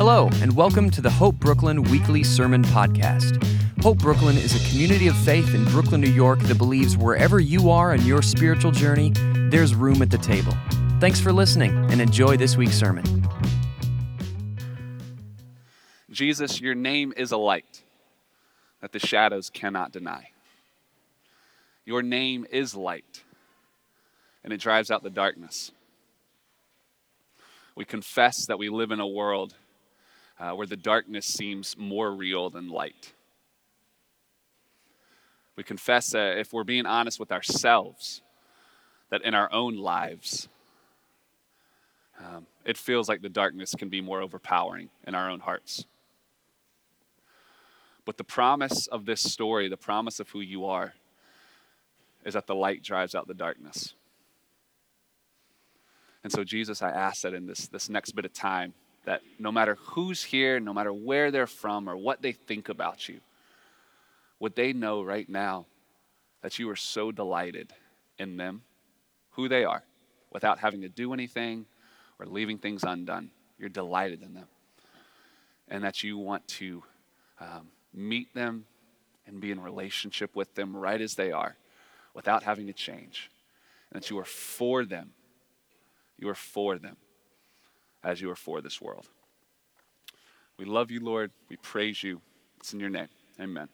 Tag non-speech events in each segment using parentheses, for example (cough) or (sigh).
Hello, and welcome to the Hope Brooklyn Weekly Sermon Podcast. Hope Brooklyn is a community of faith in Brooklyn, New York that believes wherever you are in your spiritual journey, there's room at the table. Thanks for listening and enjoy this week's sermon. Jesus, your name is a light that the shadows cannot deny. Your name is light, and it drives out the darkness. We confess that we live in a world uh, where the darkness seems more real than light. We confess that if we're being honest with ourselves, that in our own lives, um, it feels like the darkness can be more overpowering in our own hearts. But the promise of this story, the promise of who you are, is that the light drives out the darkness. And so, Jesus, I ask that in this, this next bit of time, that no matter who's here, no matter where they're from or what they think about you, would they know right now that you are so delighted in them, who they are, without having to do anything or leaving things undone? You're delighted in them. And that you want to um, meet them and be in relationship with them right as they are without having to change. And that you are for them. You are for them as you are for this world. We love you, Lord. We praise you. It's in your name. Amen.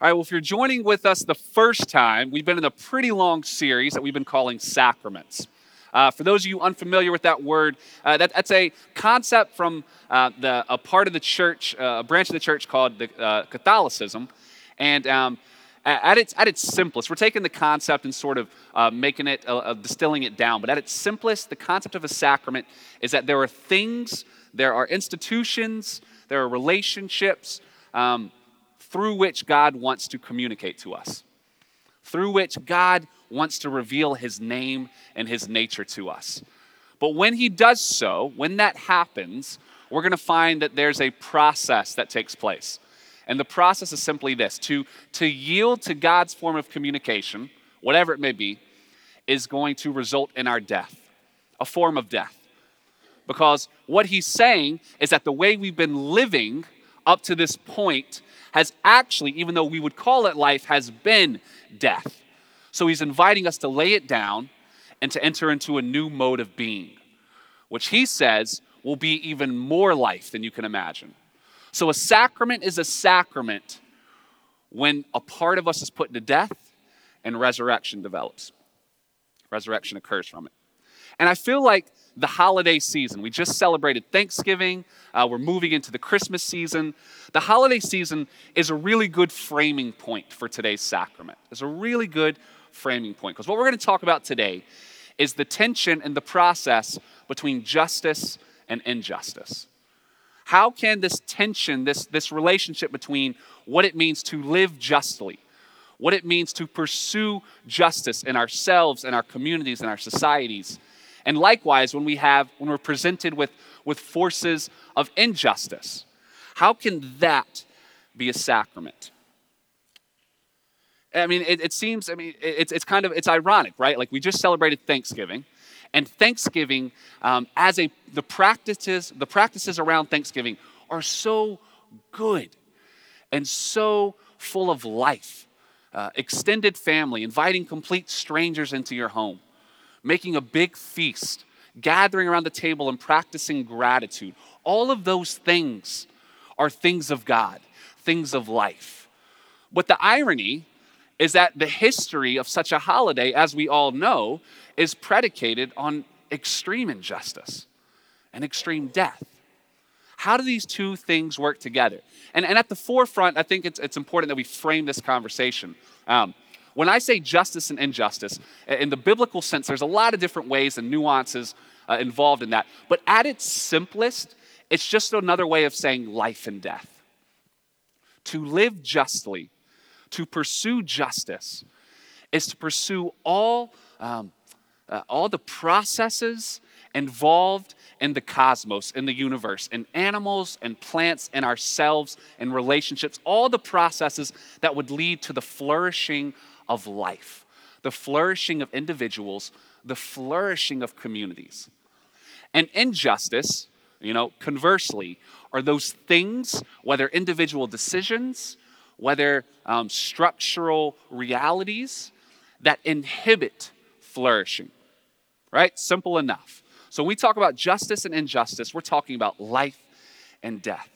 All right, well, if you're joining with us the first time, we've been in a pretty long series that we've been calling Sacraments. Uh, for those of you unfamiliar with that word, uh, that, that's a concept from uh, the, a part of the church, uh, a branch of the church called the, uh, Catholicism. And um, at its, at its simplest, we're taking the concept and sort of uh, making it, distilling it down, but at its simplest, the concept of a sacrament is that there are things, there are institutions, there are relationships um, through which God wants to communicate to us, through which God wants to reveal his name and his nature to us. But when he does so, when that happens, we're going to find that there's a process that takes place. And the process is simply this to, to yield to God's form of communication, whatever it may be, is going to result in our death, a form of death. Because what he's saying is that the way we've been living up to this point has actually, even though we would call it life, has been death. So he's inviting us to lay it down and to enter into a new mode of being, which he says will be even more life than you can imagine. So a sacrament is a sacrament when a part of us is put to death and resurrection develops. Resurrection occurs from it. And I feel like the holiday season, we just celebrated Thanksgiving, uh, we're moving into the Christmas season. The holiday season is a really good framing point for today's sacrament. It's a really good framing point because what we're going to talk about today is the tension and the process between justice and injustice. How can this tension, this, this relationship between what it means to live justly, what it means to pursue justice in ourselves and our communities and our societies, and likewise when we have when we're presented with, with forces of injustice, how can that be a sacrament? I mean, it, it seems, I mean, it, it's, it's kind of, it's ironic, right? Like we just celebrated Thanksgiving. And Thanksgiving, um, as a the practices, the practices around Thanksgiving are so good and so full of life. Uh, extended family, inviting complete strangers into your home, making a big feast, gathering around the table and practicing gratitude. All of those things are things of God, things of life. But the irony is that the history of such a holiday, as we all know, is predicated on extreme injustice and extreme death. How do these two things work together? And, and at the forefront, I think it's, it's important that we frame this conversation. Um, when I say justice and injustice, in the biblical sense, there's a lot of different ways and nuances uh, involved in that. But at its simplest, it's just another way of saying life and death. To live justly, to pursue justice, is to pursue all um, uh, all the processes involved in the cosmos, in the universe, in animals and plants and ourselves and relationships, all the processes that would lead to the flourishing of life, the flourishing of individuals, the flourishing of communities. And injustice, you know, conversely, are those things, whether individual decisions, whether um, structural realities, that inhibit flourishing. Right? Simple enough. So when we talk about justice and injustice, we're talking about life and death.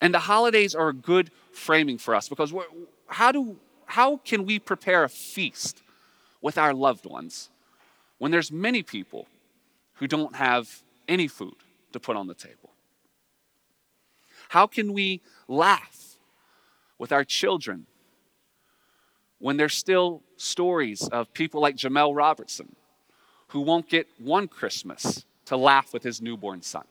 And the holidays are a good framing for us because how, do, how can we prepare a feast with our loved ones when there's many people who don't have any food to put on the table? How can we laugh with our children when there's still stories of people like Jemel Roberson who won't get one Christmas to laugh with his newborn son?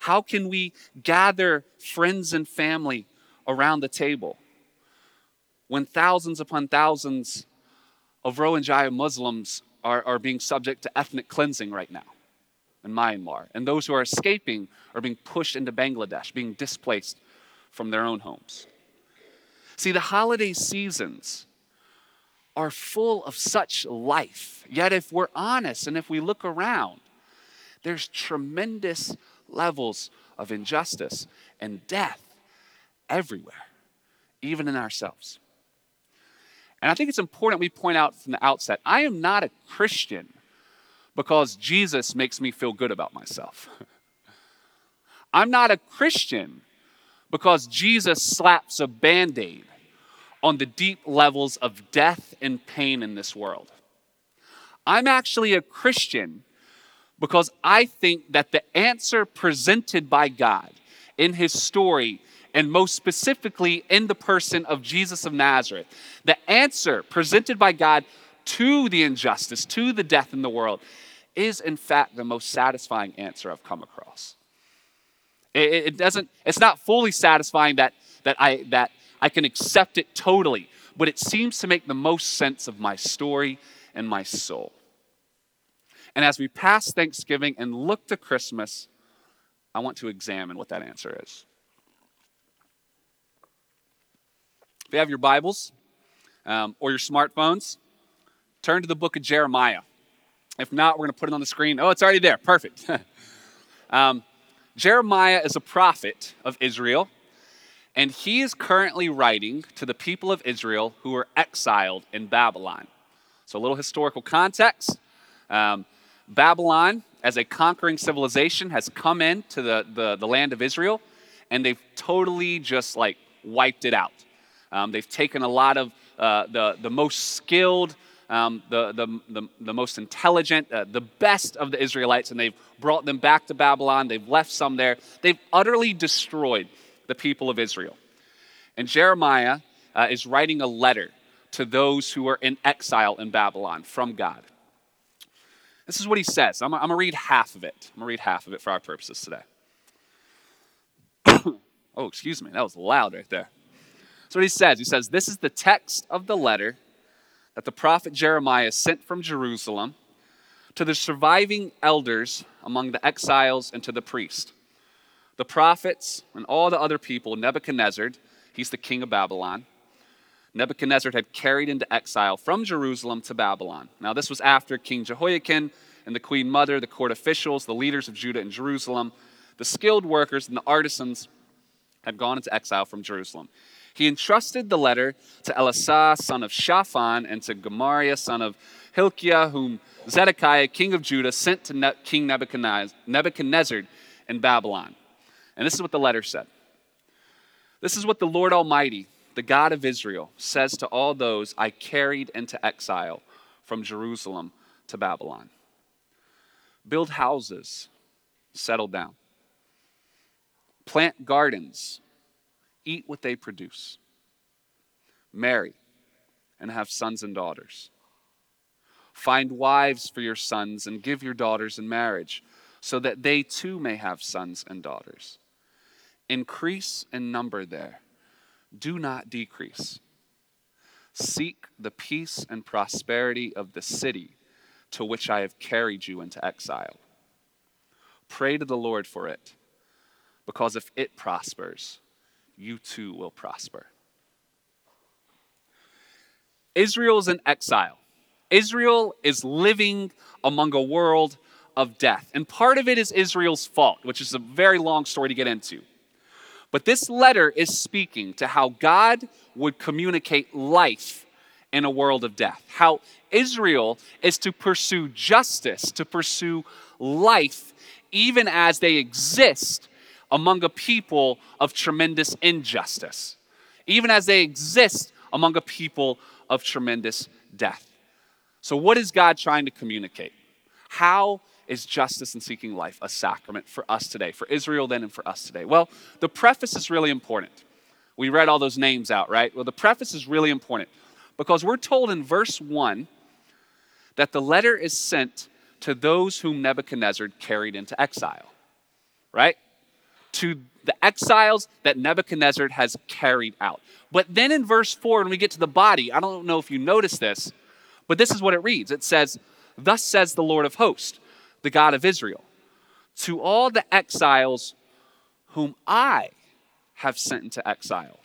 How can we gather friends and family around the table when thousands upon thousands of Rohingya Muslims are, are being subject to ethnic cleansing right now in Myanmar? And those who are escaping are being pushed into Bangladesh, being displaced from their own homes. See, the holiday seasons are full of such life. Yet, if we're honest and if we look around, there's tremendous levels of injustice and death everywhere, even in ourselves. And I think it's important we point out from the outset I am not a Christian because Jesus makes me feel good about myself. (laughs) I'm not a Christian because Jesus slaps a band aid on the deep levels of death and pain in this world. I'm actually a Christian because I think that the answer presented by God in his story, and most specifically in the person of Jesus of Nazareth, the answer presented by God to the injustice, to the death in the world, is in fact the most satisfying answer I've come across. It, doesn't, it's not fully satisfying that, that, I, that I can accept it totally, but it seems to make the most sense of my story and my soul. And as we pass Thanksgiving and look to Christmas, I want to examine what that answer is. If you have your Bibles um, or your smartphones, turn to the book of Jeremiah. If not, we're going to put it on the screen. Oh, it's already there. Perfect. (laughs) um, Jeremiah is a prophet of Israel, and he is currently writing to the people of Israel who are exiled in Babylon. So, a little historical context. Um, Babylon, as a conquering civilization, has come into the, the, the, land of Israel and they've totally just like wiped it out. Um, they've taken a lot of uh, the, the most skilled, um, the, the, the, the, most intelligent, uh, the best of the Israelites, and they've brought them back to Babylon. They've left some there. They've utterly destroyed the people of Israel. And Jeremiah uh, is writing a letter to those who are in exile in Babylon from God. This is what he says. I'm, I'm going to read half of it. I'm going to read half of it for our purposes today. (coughs) oh, excuse me. That was loud right there. So what he says. He says, This is the text of the letter that the prophet Jeremiah sent from Jerusalem to the surviving elders among the exiles and to the priest, the prophets, and all the other people Nebuchadnezzar, he's the king of Babylon, Nebuchadnezzar had carried into exile from Jerusalem to Babylon. Now, this was after King Jehoiachin and the queen mother, the court officials, the leaders of Judah and Jerusalem, the skilled workers, and the artisans had gone into exile from Jerusalem. He entrusted the letter to Elasah, son of Shaphan, and to Gemariah, son of Hilkiah, whom Zedekiah, king of Judah, sent to King Nebuchadnezzar in Babylon. And this is what the letter said This is what the Lord Almighty, the God of Israel, says to all those I carried into exile from Jerusalem to Babylon Build houses, settle down, plant gardens, eat what they produce, marry, and have sons and daughters. Find wives for your sons and give your daughters in marriage, so that they too may have sons and daughters. Increase in number there do not decrease. Seek the peace and prosperity of the city to which I have carried you into exile. Pray to the Lord for it, because if it prospers, you too will prosper. Israel is in exile. Israel is living among a world of death. And part of it is Israel's fault, which is a very long story to get into. But this letter is speaking to how God would communicate life in a world of death, how Israel is to pursue justice, to pursue life, even as they exist among a people of tremendous injustice, even as they exist among a people of tremendous death. So, what is God trying to communicate? How is justice and seeking life a sacrament for us today, for Israel then and for us today? Well, the preface is really important. We read all those names out, right? Well, the preface is really important because we're told in verse 1 that the letter is sent to those whom Nebuchadnezzar carried into exile, right? To the exiles that Nebuchadnezzar has carried out. But then in verse 4, when we get to the body, I don't know if you notice this, but this is what it reads it says, Thus says the Lord of hosts, the God of Israel, to all the exiles whom I have sent into exile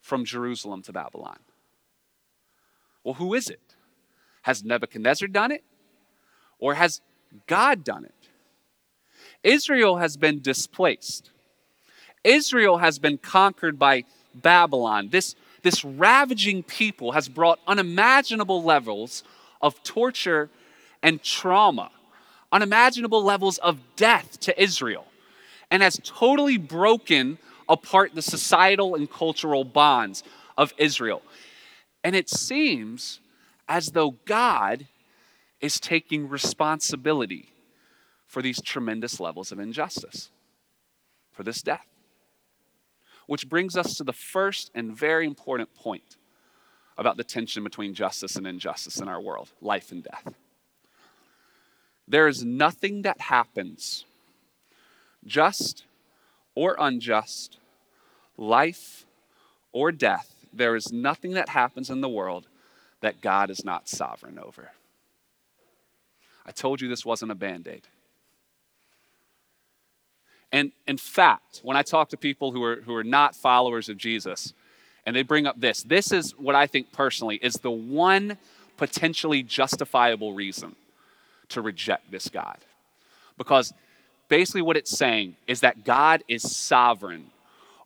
from Jerusalem to Babylon. Well, who is it? Has Nebuchadnezzar done it? Or has God done it? Israel has been displaced. Israel has been conquered by Babylon. This, this ravaging people has brought unimaginable levels of torture and trauma, unimaginable levels of death to Israel, and has totally broken apart the societal and cultural bonds of Israel. And it seems as though God is taking responsibility for these tremendous levels of injustice, for this death. Which brings us to the first and very important point about the tension between justice and injustice in our world life and death. There is nothing that happens, just or unjust, life or death, there is nothing that happens in the world that God is not sovereign over. I told you this wasn't a band aid. And in fact, when I talk to people who are, who are not followers of Jesus, and they bring up this, this is what I think personally is the one potentially justifiable reason to reject this God. Because basically, what it's saying is that God is sovereign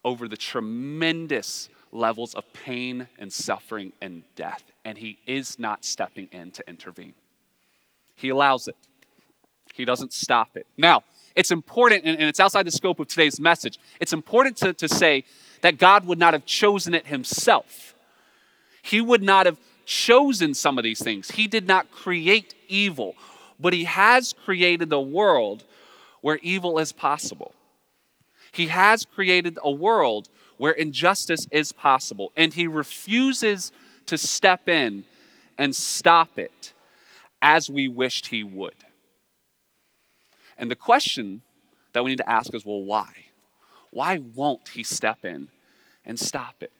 over the tremendous levels of pain and suffering and death, and He is not stepping in to intervene. He allows it, He doesn't stop it. Now, it's important, and it's outside the scope of today's message, it's important to, to say that God would not have chosen it Himself. He would not have chosen some of these things. He did not create evil, but He has created a world where evil is possible. He has created a world where injustice is possible, and he refuses to step in and stop it as we wished he would. And the question that we need to ask is well, why? Why won't he step in and stop it?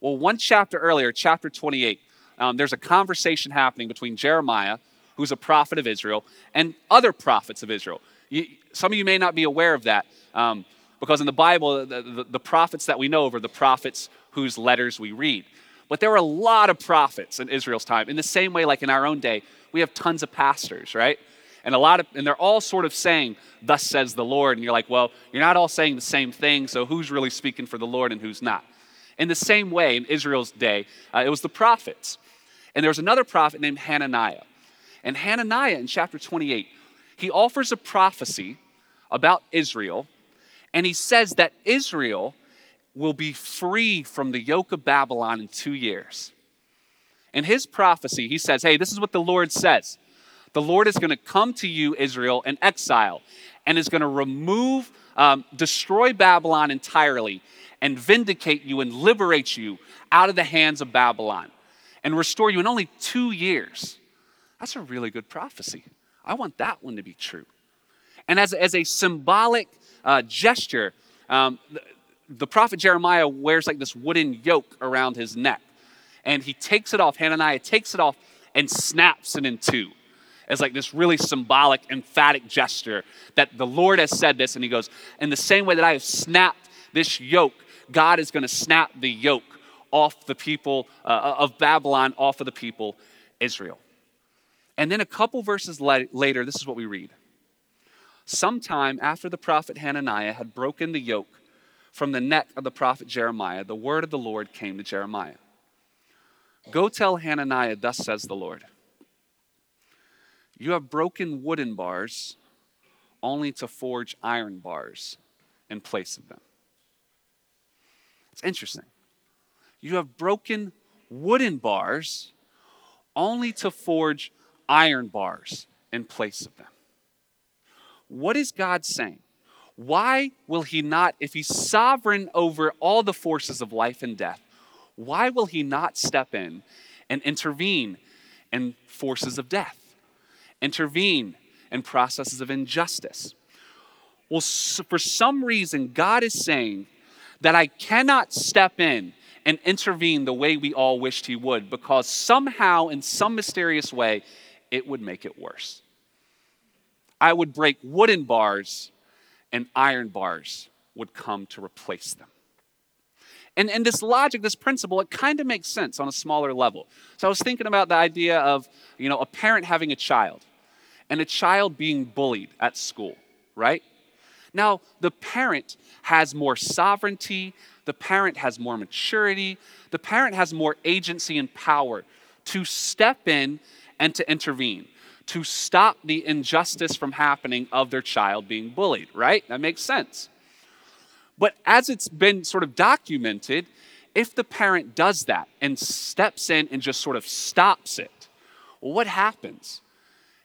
Well, one chapter earlier, chapter 28, um, there's a conversation happening between Jeremiah, who's a prophet of Israel, and other prophets of Israel. You, some of you may not be aware of that. Um, because in the Bible, the, the, the, prophets that we know of are the prophets whose letters we read. But there were a lot of prophets in Israel's time. In the same way, like in our own day, we have tons of pastors, right? And a lot of, and they're all sort of saying, "Thus says the Lord." And you're like, well, you're not all saying the same thing. So who's really speaking for the Lord and who's not? In the same way, in Israel's day, uh, it was the prophets. And there was another prophet named Hananiah. And Hananiah, in chapter 28, he offers a prophecy about Israel and he says that Israel will be free from the yoke of Babylon in two years. In his prophecy, he says, Hey, this is what the Lord says. The Lord is going to come to you, Israel, in exile, and is going to remove, um, destroy Babylon entirely, and vindicate you and liberate you out of the hands of Babylon, and restore you in only two years. That's a really good prophecy. I want that one to be true. And as, as a symbolic uh, gesture. Um, the, the prophet Jeremiah wears like this wooden yoke around his neck. And he takes it off, Hananiah takes it off and snaps it in two as like this really symbolic, emphatic gesture that the Lord has said this. And he goes, In the same way that I have snapped this yoke, God is going to snap the yoke off the people uh, of Babylon, off of the people Israel. And then a couple verses later, this is what we read. Sometime after the prophet Hananiah had broken the yoke from the neck of the prophet Jeremiah, the word of the Lord came to Jeremiah Go tell Hananiah, thus says the Lord. You have broken wooden bars only to forge iron bars in place of them. It's interesting. You have broken wooden bars only to forge iron bars in place of them. What is God saying? Why will He not, if He's sovereign over all the forces of life and death, why will He not step in and intervene in forces of death? Intervene in processes of injustice? Well, for some reason, God is saying that I cannot step in and intervene the way we all wished He would because somehow, in some mysterious way, it would make it worse. I would break wooden bars and iron bars would come to replace them. And, and this logic, this principle, it kind of makes sense on a smaller level. So I was thinking about the idea of, you know, a parent having a child and a child being bullied at school, right? Now, the parent has more sovereignty, the parent has more maturity, the parent has more agency and power to step in and to intervene, to stop the injustice from happening of their child being bullied, right? That makes sense. But as it's been sort of documented, if the parent does that and steps in and just sort of stops it, well, what happens?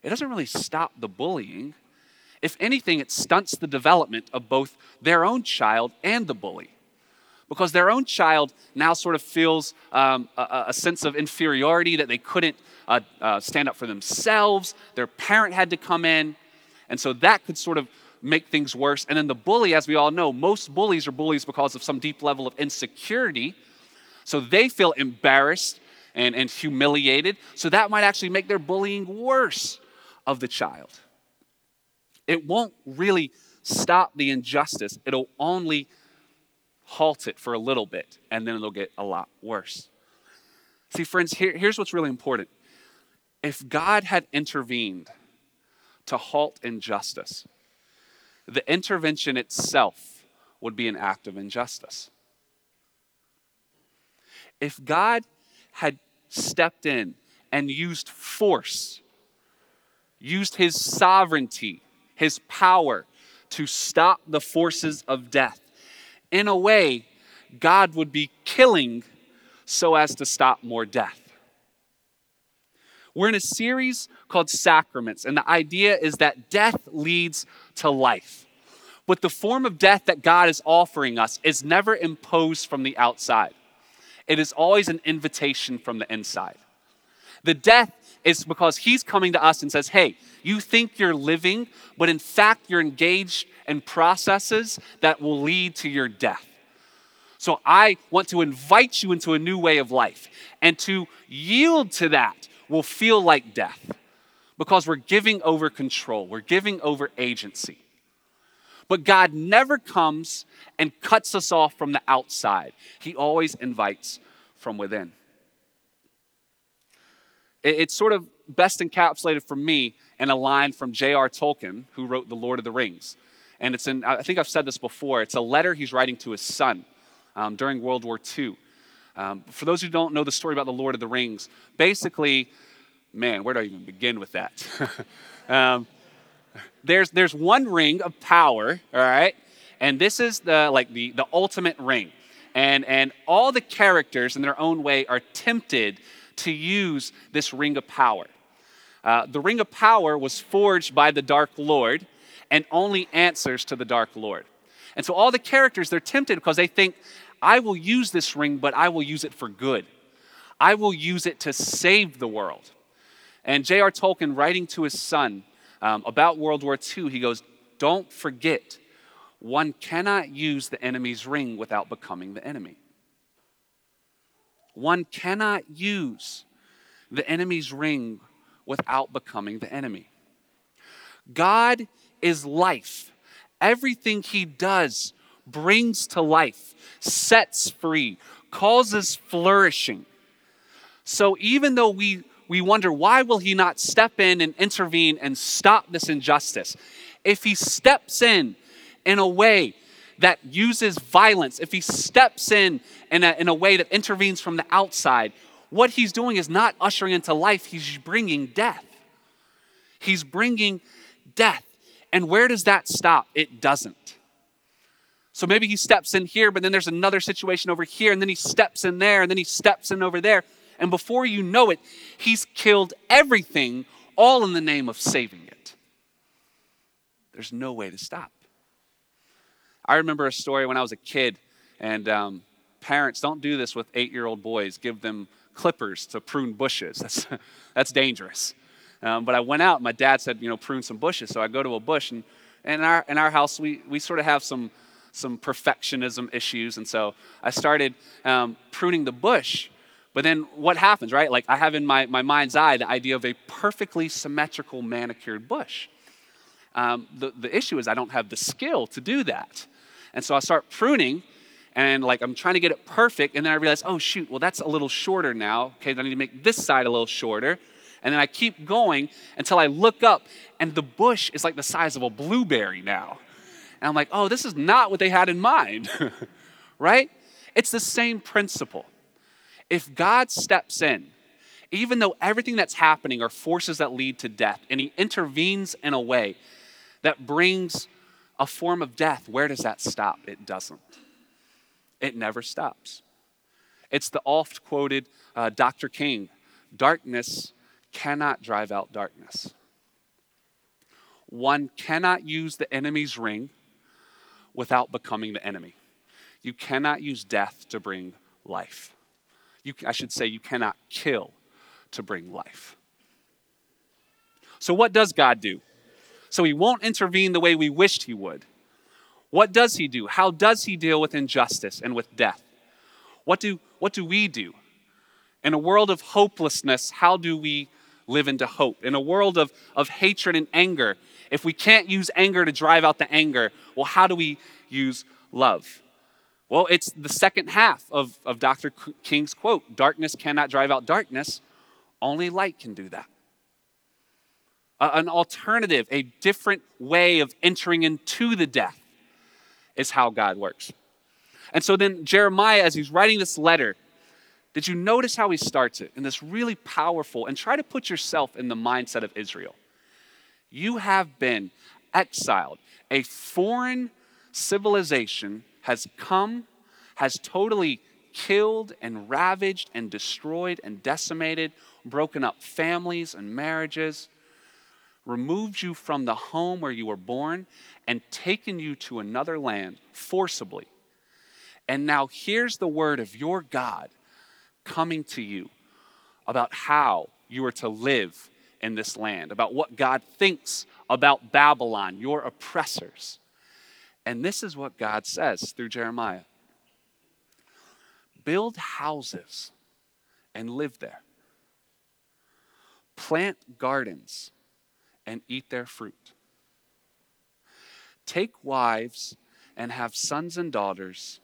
It doesn't really stop the bullying. If anything, it stunts the development of both their own child and the bully. Because their own child now sort of feels um, a, a, sense of inferiority that they couldn't uh, uh, stand up for themselves. Their parent had to come in. And so that could sort of make things worse. And then the bully, as we all know, most bullies are bullies because of some deep level of insecurity. So they feel embarrassed and, and humiliated. So that might actually make their bullying worse of the child. It won't really stop the injustice, it'll only halt it for a little bit, and then it'll get a lot worse. See, friends, here, here's what's really important. If God had intervened to halt injustice, the intervention itself would be an act of injustice. If God had stepped in and used force, used his sovereignty, his power to stop the forces of death, in a way, God would be killing so as to stop more death. We're in a series called Sacraments, and the idea is that death leads to life. But the form of death that God is offering us is never imposed from the outside, it is always an invitation from the inside. The death is because He's coming to us and says, Hey, you think you're living, but in fact, you're engaged in processes that will lead to your death. So I want to invite you into a new way of life. And to yield to that will feel like death because we're giving over control, we're giving over agency. But God never comes and cuts us off from the outside, He always invites from within. It's sort of best encapsulated for me in a line from J.R. Tolkien, who wrote The Lord of the Rings. And it's in, I think I've said this before, it's a letter he's writing to his son um, during World War II. Um, for those who don't know the story about The Lord of the Rings, basically, man, where do I even begin with that? (laughs) um, there's, there's one ring of power, all right? And this is the, like the, the ultimate ring. And, and all the characters in their own way are tempted to use this ring of power. Uh, the ring of power was forged by the Dark Lord and only answers to the Dark Lord. And so all the characters, they're tempted because they think, I will use this ring, but I will use it for good. I will use it to save the world. And J.R. Tolkien, writing to his son um, about World War II, he goes, Don't forget, one cannot use the enemy's ring without becoming the enemy. One cannot use the enemy's ring without becoming the enemy. God is life. Everything he does brings to life, sets free, causes flourishing. So even though we we wonder why will he not step in and intervene and stop this injustice? If he steps in in a way that uses violence, if he steps in in a, in a way that intervenes from the outside, what he's doing is not ushering into life, he's bringing death. He's bringing death. And where does that stop? It doesn't. So maybe he steps in here, but then there's another situation over here, and then he steps in there, and then he steps in over there. And before you know it, he's killed everything, all in the name of saving it. There's no way to stop. I remember a story when I was a kid, and um, parents don't do this with eight year old boys, give them clippers to prune bushes. That's, (laughs) that's dangerous. Um, but I went out, my dad said, you know, prune some bushes. So I go to a bush, and, and in, our, in our house, we, we sort of have some, some perfectionism issues. And so I started um, pruning the bush. But then what happens, right? Like I have in my, my mind's eye the idea of a perfectly symmetrical manicured bush. Um, the, the issue is I don't have the skill to do that. And so I start pruning and like I'm trying to get it perfect. And then I realize, oh, shoot, well, that's a little shorter now. Okay, I need to make this side a little shorter. And then I keep going until I look up and the bush is like the size of a blueberry now. And I'm like, oh, this is not what they had in mind, (laughs) right? It's the same principle. If God steps in, even though everything that's happening are forces that lead to death, and He intervenes in a way that brings a form of death, where does that stop? It doesn't. It never stops. It's the oft quoted uh, Dr. King darkness cannot drive out darkness. One cannot use the enemy's ring without becoming the enemy. You cannot use death to bring life. You, I should say, you cannot kill to bring life. So, what does God do? So, He won't intervene the way we wished He would. What does He do? How does He deal with injustice and with death? What do, what do we do? In a world of hopelessness, how do we live into hope. In a world of, of hatred and anger, if we can't use anger to drive out the anger, well, how do we use love? Well, it's the second half of, of Dr. King's quote darkness cannot drive out darkness, only light can do that. An alternative, a different way of entering into the death is how God works. And so then Jeremiah, as he's writing this letter, did you notice how he starts it in this really powerful? And try to put yourself in the mindset of Israel. You have been exiled. A foreign civilization has come, has totally killed and ravaged and destroyed and decimated, broken up families and marriages, removed you from the home where you were born, and taken you to another land forcibly. And now here's the word of your God coming to you about how you are to live in this land, about what God thinks about Babylon, your oppressors. And this is what God says through Jeremiah build houses and live there, plant gardens and eat their fruit. Take wives and have sons and daughters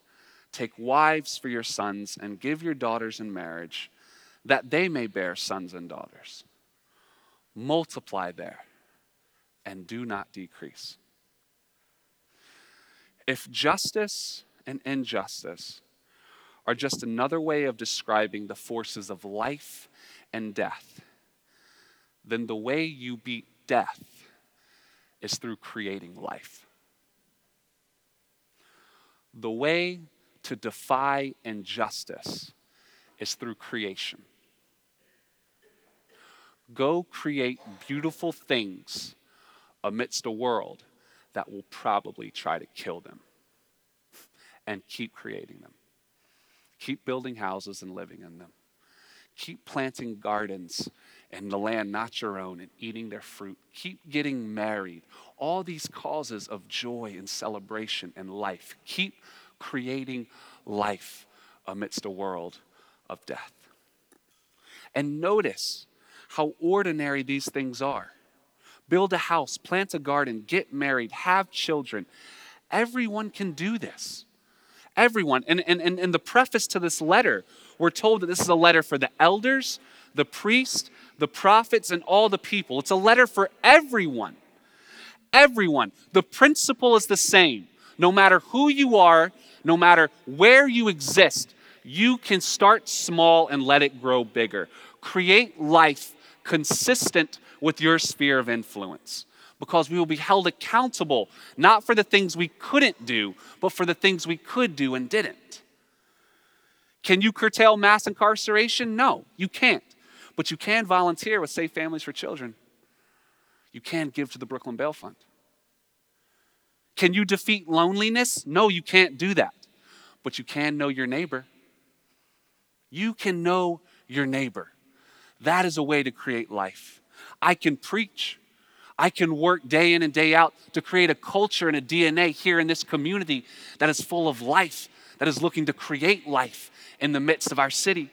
Take wives for your sons and give your daughters in marriage, that they may bear sons and daughters. Multiply there and do not decrease. If justice and injustice are just another way of describing the forces of life and death, then the way you beat death is through creating life. The way to defy injustice is through creation. Go create beautiful things amidst a world that will probably try to kill them. And keep creating them. Keep building houses and living in them. Keep planting gardens in the land not your own and eating their fruit. Keep getting married. All these causes of joy and celebration and life. Keep creating life amidst a world of death. And notice how ordinary these things are build a house, plant a garden, get married, have children. Everyone can do this. Everyone. And and, and, and the preface to this letter, we're told that this is a letter for the elders, the priest, the prophets, and all the people. It's a letter for everyone. Everyone. The principle is the same. No matter who you are, no matter where you exist, you can start small and let it grow bigger. Create life consistent with your sphere of influence because we will be held accountable not for the things we couldn't do, but for the things we could do and didn't. Can you curtail mass incarceration? No, you can't. But you can volunteer with Safe Families for Children. You can give to the Brooklyn Bail Fund. Can you defeat loneliness? No, you can't do that. But you can know your neighbor. You can know your neighbor. That is a way to create life. I can preach. I can work day in and day out to create a culture and a DNA here in this community that is full of life, that is looking to create life in the midst of our city.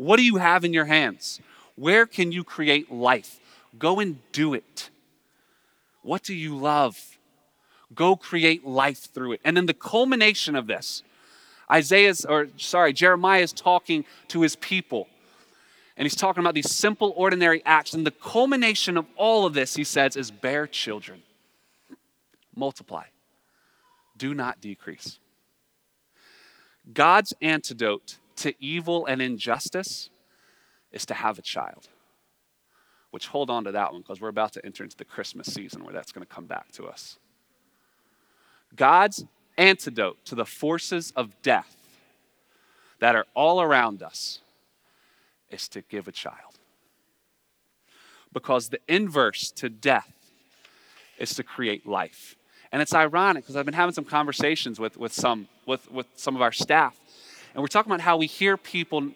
What do you have in your hands? Where can you create life? Go and do it. What do you love? Go create life through it. And then the culmination of this, Isaiah's, or sorry, Jeremiah is talking to his people and he's talking about these simple, ordinary acts. And the culmination of all of this, he says, is bear children, multiply, do not decrease. God's antidote to evil and injustice is to have a child. Which, hold on to that one because we're about to enter into the Christmas season where that's going to come back to us. God's antidote to the forces of death that are all around us is to give a child. Because the inverse to death is to create life. And it's ironic because I've been having some conversations with, with, some, with, with some of our staff, and we're talking about how we hear people,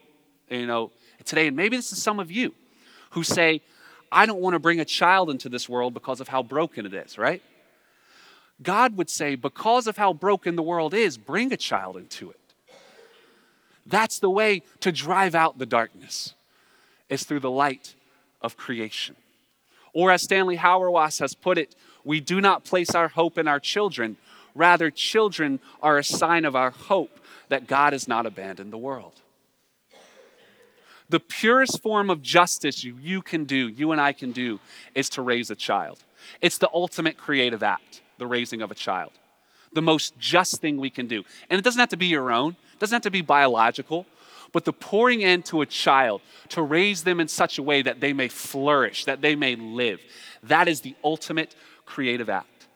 you know, today, and maybe this is some of you, who say, I don't want to bring a child into this world because of how broken it is, right? God would say, because of how broken the world is, bring a child into it. That's the way to drive out the darkness, is through the light of creation. Or as Stanley Hauerwas has put it, we do not place our hope in our children. Rather, children are a sign of our hope that God has not abandoned the world. The purest form of justice you, you can do, you and I can do, is to raise a child. It's the ultimate creative act, the raising of a child. The most just thing we can do. And it doesn't have to be your own, it doesn't have to be biological, but the pouring into a child to raise them in such a way that they may flourish, that they may live. That is the ultimate creative act.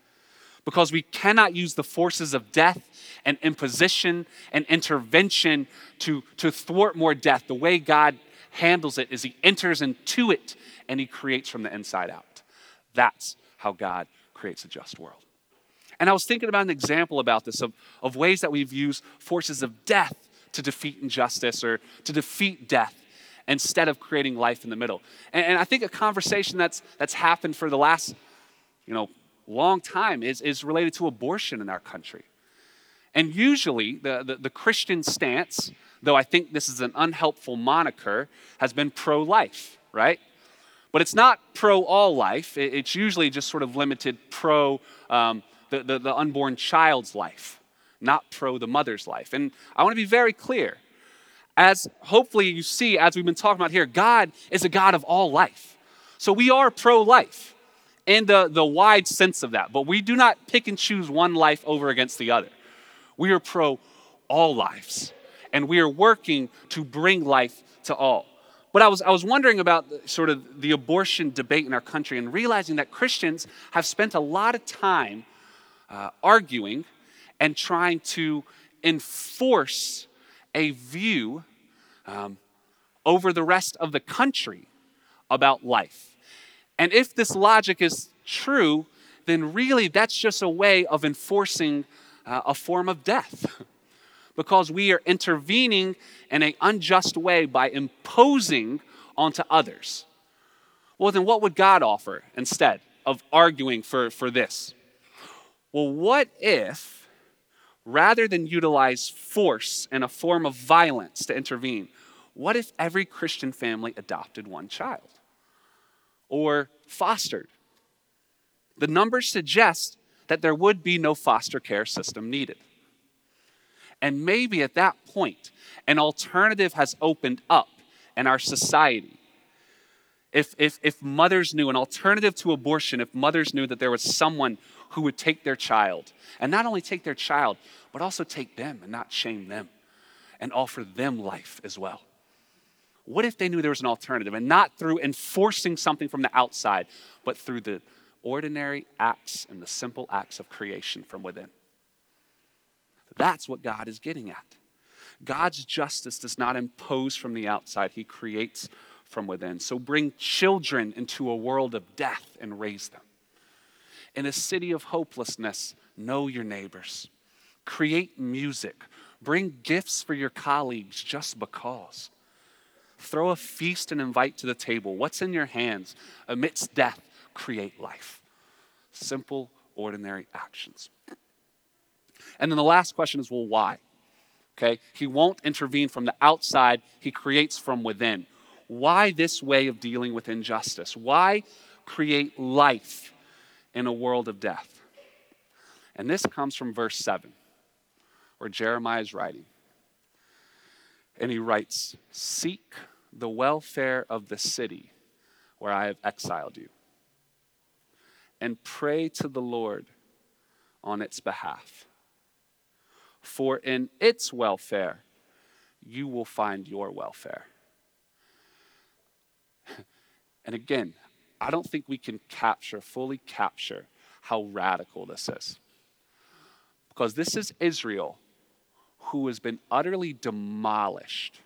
Because we cannot use the forces of death and imposition and intervention to, to thwart more death. The way God handles it is He enters into it and He creates from the inside out. That's how God creates a just world. And I was thinking about an example about this of, of ways that we've used forces of death to defeat injustice or to defeat death instead of creating life in the middle. And, and I think a conversation that's, that's happened for the last, you know, long time is, is related to abortion in our country. And usually the, the, the Christian stance, though I think this is an unhelpful moniker, has been pro life, right? But it's not pro all life. It's usually just sort of limited pro um, the, the, the unborn child's life, not pro the mother's life. And I want to be very clear. As hopefully you see, as we've been talking about here, God is a God of all life. So we are pro life in the, the wide sense of that, but we do not pick and choose one life over against the other. We are pro all lives, and we are working to bring life to all. But I was, I was wondering about sort of the abortion debate in our country and realizing that Christians have spent a lot of time uh, arguing and trying to enforce a view um, over the rest of the country about life. And if this logic is true, then really that's just a way of enforcing uh, a form of death. because we are intervening in an unjust way by imposing onto others. Well, then what would God offer instead of arguing for, for this? Well, what if, rather than utilize force and a form of violence to intervene, what if every Christian family adopted one child or fostered? The numbers suggest that there would be no foster care system needed. And maybe at that point, an alternative has opened up in our society. If, if, if mothers knew an alternative to abortion, if mothers knew that there was someone who would take their child, and not only take their child, but also take them and not shame them and offer them life as well. What if they knew there was an alternative and not through enforcing something from the outside, but through the ordinary acts and the simple acts of creation from within? That's what God is getting at. God's justice does not impose from the outside, He creates from within. So bring children into a world of death and raise them. In a city of hopelessness, know your neighbors. Create music. Bring gifts for your colleagues just because. Throw a feast and invite to the table. What's in your hands? Amidst death, create life. Simple, ordinary actions. And then the last question is well, why? Okay? He won't intervene from the outside, he creates from within. Why this way of dealing with injustice? Why create life in a world of death? And this comes from verse 7, where Jeremiah is writing. And he writes, Seek the welfare of the city where I have exiled you, and pray to the Lord on its behalf. For in its welfare, you will find your welfare. (laughs) And again, I don't think we can capture, fully capture, how radical this is. Because this is Israel who has been utterly demolished,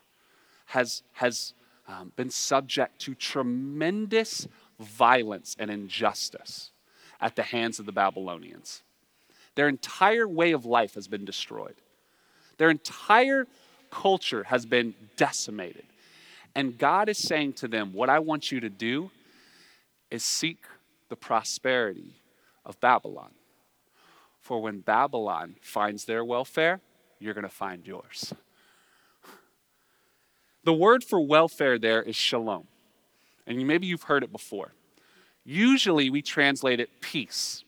has, has um, been subject to tremendous violence and injustice at the hands of the Babylonians. Their entire way of life has been destroyed, their entire culture has been decimated. And God is saying to them, What I want you to do is seek the prosperity of Babylon. For when Babylon finds their welfare, you're going to find yours. The word for welfare there is shalom. And maybe you've heard it before. Usually we translate it peace.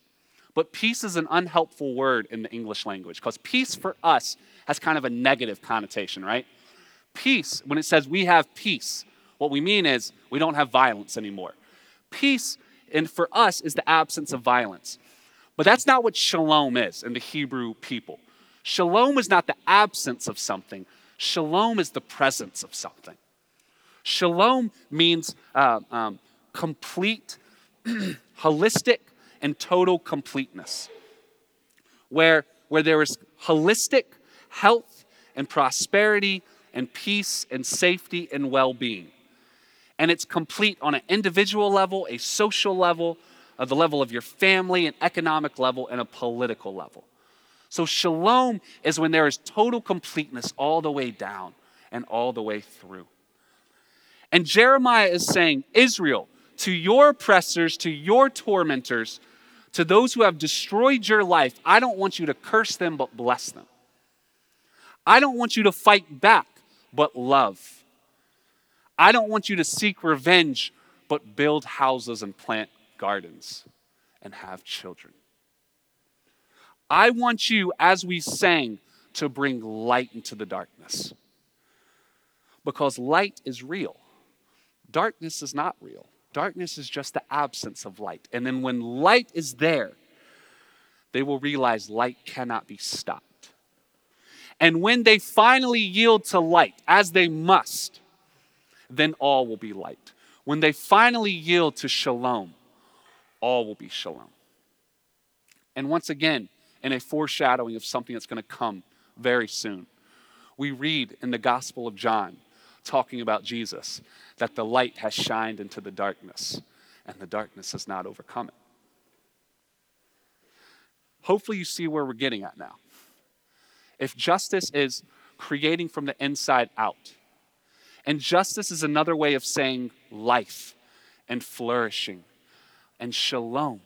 But peace is an unhelpful word in the English language because peace for us has kind of a negative connotation, right? Peace, when it says we have peace, what we mean is we don't have violence anymore. Peace, and for us, is the absence of violence. But that's not what shalom is in the Hebrew people. Shalom is not the absence of something, shalom is the presence of something. Shalom means uh, um, complete, (clears throat) holistic, and total completeness, where, where there is holistic health and prosperity and peace and safety and well being. And it's complete on an individual level, a social level, uh, the level of your family, an economic level, and a political level. So, shalom is when there is total completeness all the way down and all the way through. And Jeremiah is saying, Israel, to your oppressors, to your tormentors, to those who have destroyed your life, I don't want you to curse them, but bless them. I don't want you to fight back, but love. I don't want you to seek revenge, but build houses and plant gardens and have children. I want you, as we sang, to bring light into the darkness. Because light is real, darkness is not real. Darkness is just the absence of light. And then when light is there, they will realize light cannot be stopped. And when they finally yield to light, as they must, then all will be light. When they finally yield to shalom, all will be shalom. And once again, in a foreshadowing of something that's going to come very soon, we read in the Gospel of John talking about Jesus, that the light has shined into the darkness, and the darkness has not overcome it. Hopefully, you see where we're getting at now. If justice is creating from the inside out, and justice is another way of saying life and flourishing and shalom,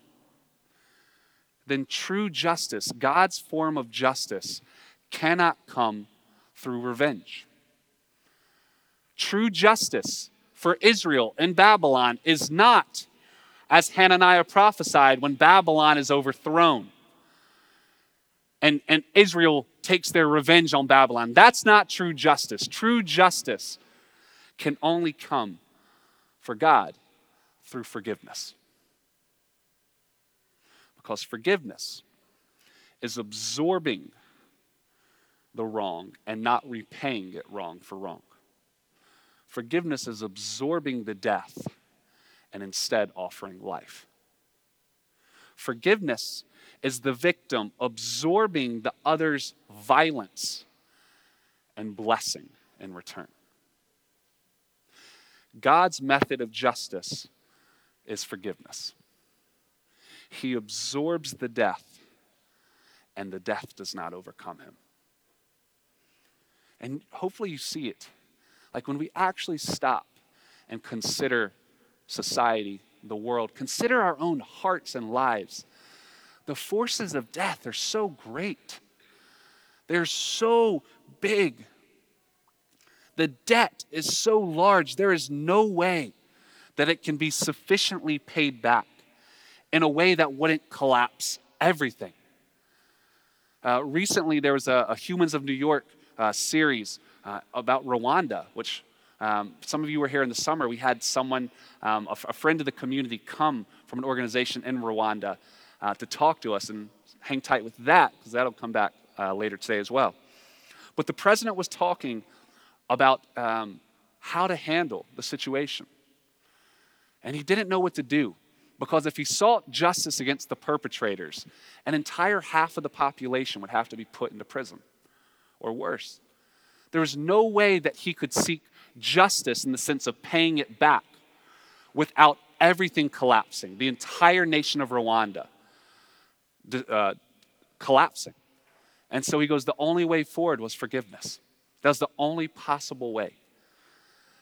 then true justice, God's form of justice, cannot come through revenge. True justice for Israel in Babylon is not as Hananiah prophesied when Babylon is overthrown and, and Israel takes their revenge on Babylon. That's not true justice. True justice can only come for God through forgiveness. Because forgiveness is absorbing the wrong and not repaying it wrong for wrong. Forgiveness is absorbing the death and instead offering life. Forgiveness is the victim absorbing the other's violence and blessing in return. God's method of justice is forgiveness. He absorbs the death, and the death does not overcome him. And hopefully you see it. Like when we actually stop and consider society, the world, consider our own hearts and lives, the forces of death are so great. They're so big. The debt is so large, there is no way that it can be sufficiently paid back in a way that wouldn't collapse everything. Uh, recently, there was a, a, Humans of New York uh, series uh, about Rwanda, which um, some of you were here in the summer. We had someone, um, a, a, friend of the community, come from an organization in Rwanda uh, to talk to us and hang tight with that because that'll come back uh, later today as well. But the president was talking about um, how to handle the situation. And he didn't know what to do because if he sought justice against the perpetrators, an entire half of the population would have to be put into prison or worse. There was no way that he could seek justice in the sense of paying it back without everything collapsing, the entire nation of Rwanda uh, collapsing. And so he goes, the only way forward was forgiveness. That was the only possible way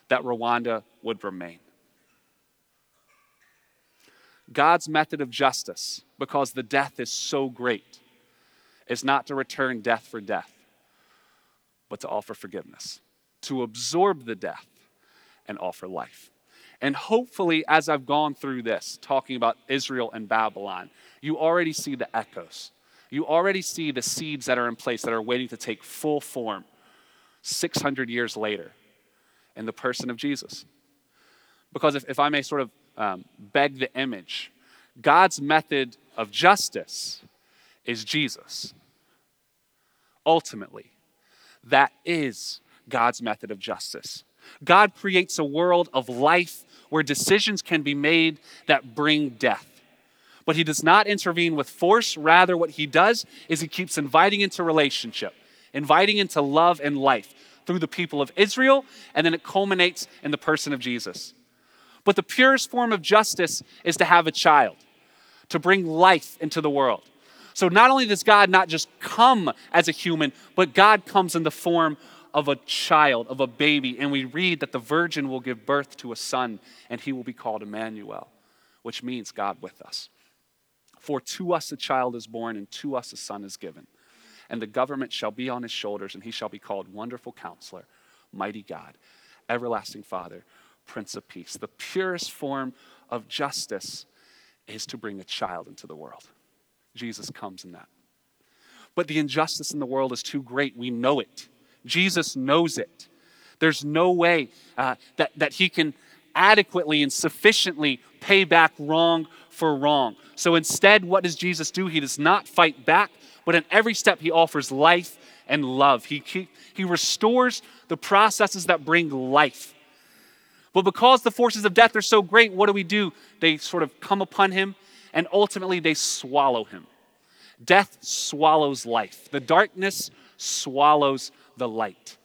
that Rwanda would remain. God's method of justice, because the death is so great, is not to return death for death, but to offer forgiveness, to absorb the death and offer life. And hopefully, as I've gone through this, talking about Israel and Babylon, you already see the echoes. You already see the seeds that are in place that are waiting to take full form 600 years later in the person of Jesus. Because if, if I may sort of um, beg the image, God's method of justice is Jesus. Ultimately, that is God's method of justice. God creates a world of life where decisions can be made that bring death. But he does not intervene with force. Rather, what he does is he keeps inviting into relationship, inviting into love and life through the people of Israel, and then it culminates in the person of Jesus. But the purest form of justice is to have a child, to bring life into the world. So not only does God not just come as a human, but God comes in the form of a child, of a baby. And we read that the virgin will give birth to a son, and he will be called Emmanuel, which means God with us. For to us a child is born, and to us a son is given. And the government shall be on his shoulders, and he shall be called Wonderful Counselor, Mighty God, Everlasting Father, Prince of Peace. The purest form of justice is to bring a child into the world. Jesus comes in that. But the injustice in the world is too great. We know it. Jesus knows it. There's no way uh, that, that he can adequately and sufficiently pay back wrong for wrong. So instead, what does Jesus do? He does not fight back, but in every step, he offers life and love. He, he, he restores the processes that bring life. But because the forces of death are so great, what do we do? They sort of come upon him and ultimately they swallow him. Death swallows life, the darkness swallows the light.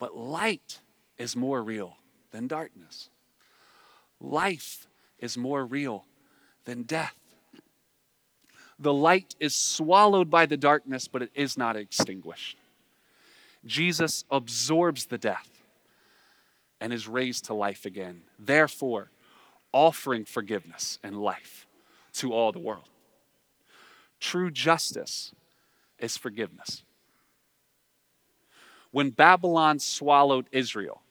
But light is more real than darkness. Life is more real than death. The light is swallowed by the darkness, but it is not extinguished. Jesus absorbs the death and is raised to life again, therefore, offering forgiveness and life to all the world. True justice is forgiveness. When Babylon swallowed Israel,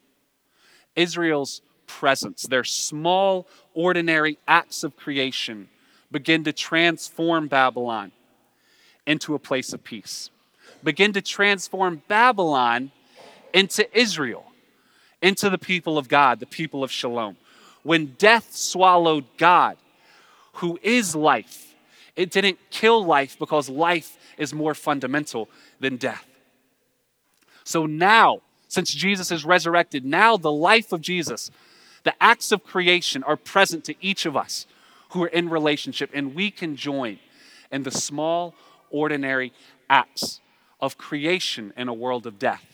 Israel's presence, their small, ordinary acts of creation, begin to transform Babylon into a place of peace. Begin to transform Babylon into Israel, into the people of God, the people of Shalom. When death swallowed God, who is life, it didn't kill life because life is more fundamental than death. So now, since Jesus is resurrected, now the life of Jesus, the acts of creation are present to each of us who are in relationship, and we can join in the small, ordinary acts of creation in a world of death.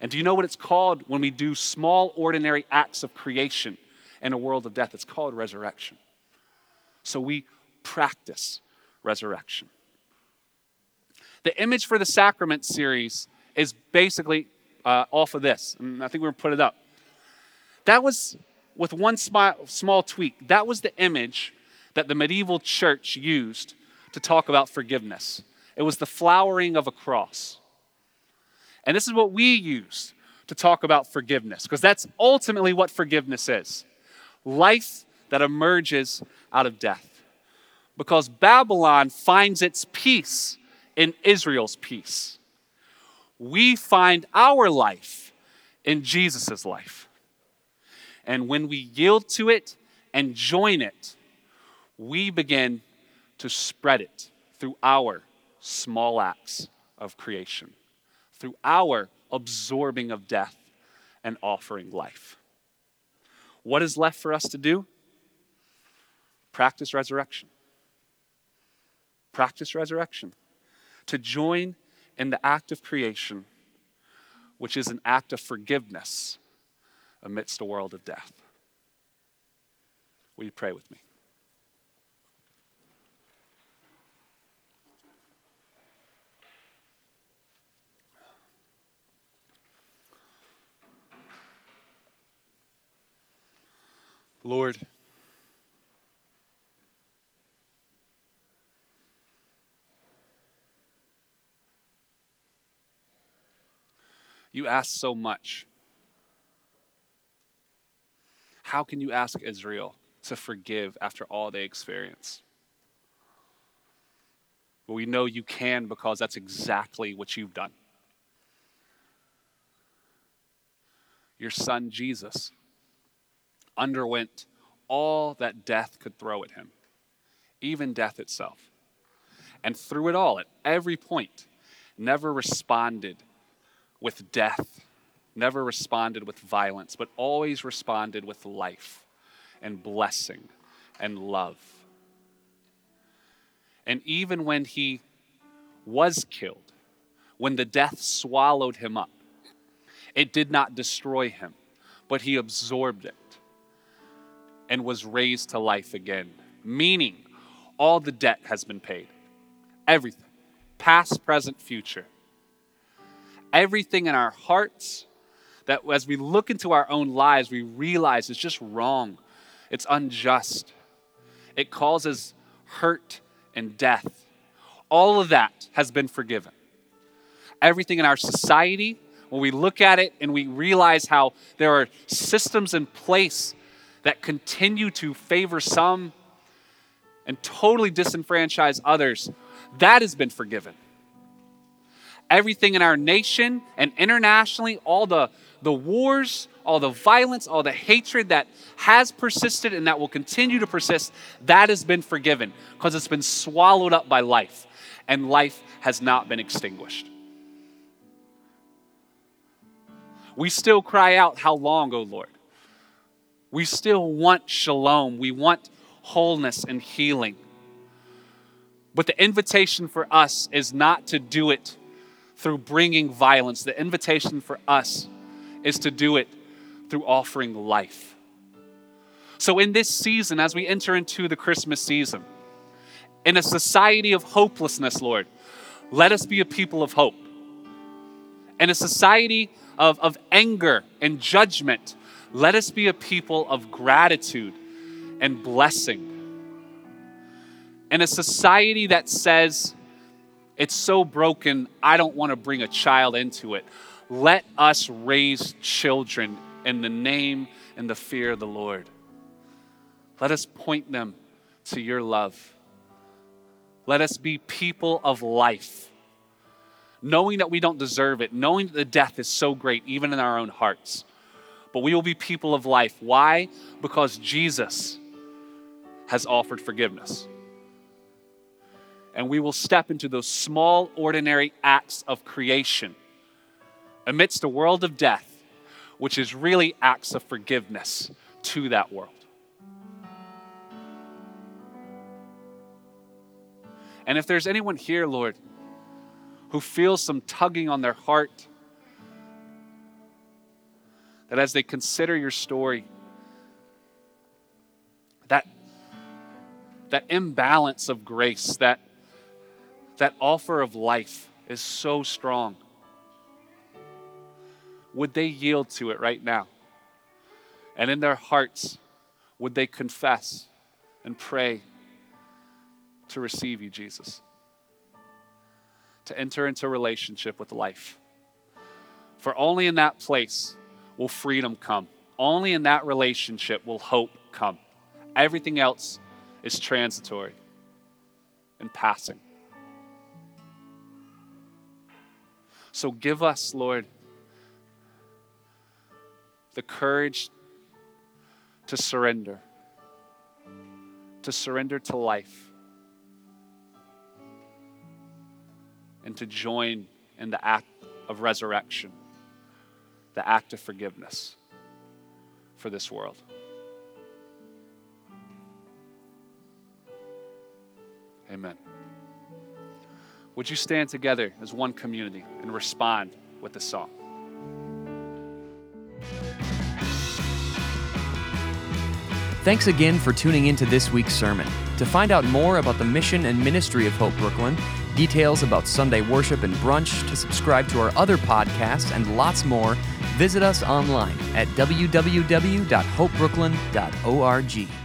And do you know what it's called when we do small, ordinary acts of creation in a world of death? It's called resurrection. So we practice resurrection. The image for the sacrament series is basically uh, off of this, and I think we're gonna put it up. That was, with one small, small tweak, that was the image that the medieval church used to talk about forgiveness. It was the flowering of a cross. And this is what we use to talk about forgiveness, because that's ultimately what forgiveness is life that emerges out of death. Because Babylon finds its peace in Israel's peace. We find our life in Jesus' life. And when we yield to it and join it, we begin to spread it through our small acts of creation, through our absorbing of death and offering life. What is left for us to do? Practice resurrection. Practice resurrection. To join in the act of creation, which is an act of forgiveness amidst a world of death. Will you pray with me? Lord, you ask so much. How can you ask Israel to forgive after all they experience? Well, we know you can because that's exactly what you've done. Your son Jesus underwent all that death could throw at him, even death itself. And through it all, at every point, never responded with death, never responded with violence, but always responded with life and blessing and love. And even when he was killed, when the death swallowed him up, it did not destroy him, but he absorbed it and was raised to life again, meaning all the debt has been paid. Everything, past, present, future. Everything in our hearts that as we look into our own lives, we realize it's just wrong, it's unjust, it causes hurt and death. All of that has been forgiven. Everything in our society, when we look at it and we realize how there are systems in place that continue to favor some and totally disenfranchise others, that has been forgiven. Everything in our nation and internationally, all the, the wars, all the violence, all the hatred that has persisted and that will continue to persist, that has been forgiven because it's been swallowed up by life, and life has not been extinguished. We still cry out, How long, O Lord? We still want shalom. We want wholeness and healing. But the invitation for us is not to do it through bringing violence. The invitation for us is to do it through offering life. So, in this season, as we enter into the Christmas season, in a society of hopelessness, Lord, let us be a people of hope. In a society of, of anger and judgment, let us be a people of gratitude and blessing. And a society that says, it's so broken, I don't want to bring a child into it. Let us raise children in the name and the fear of the Lord. Let us point them to your love. Let us be people of life, knowing that we don't deserve it, knowing that the death is so great, even in our own hearts but we will be people of life. Why? Because Jesus has offered forgiveness. And we will step into those small, ordinary acts of creation amidst a world of death, which is really acts of forgiveness to that world. And if there's anyone here, Lord, who feels some tugging on their heart, that as they consider your story, that, that imbalance of grace, that, that offer of life is so strong. Would they yield to it right now? And in their hearts, would they confess and pray to receive you, Jesus? To enter into relationship with life. For only in that place will freedom come. Only in that relationship will hope come. Everything else is transitory and passing. So give us, Lord, the courage to surrender, to surrender to life, and to join in the act of resurrection the act of forgiveness for this world. Amen. Would you stand together as one community and respond with the song? Thanks again for tuning into this week's sermon. To find out more about the mission and ministry of Hope Brooklyn, details about Sunday worship and brunch, to subscribe to our other podcasts, and lots more, visit us online at www.hopebrooklyn.org.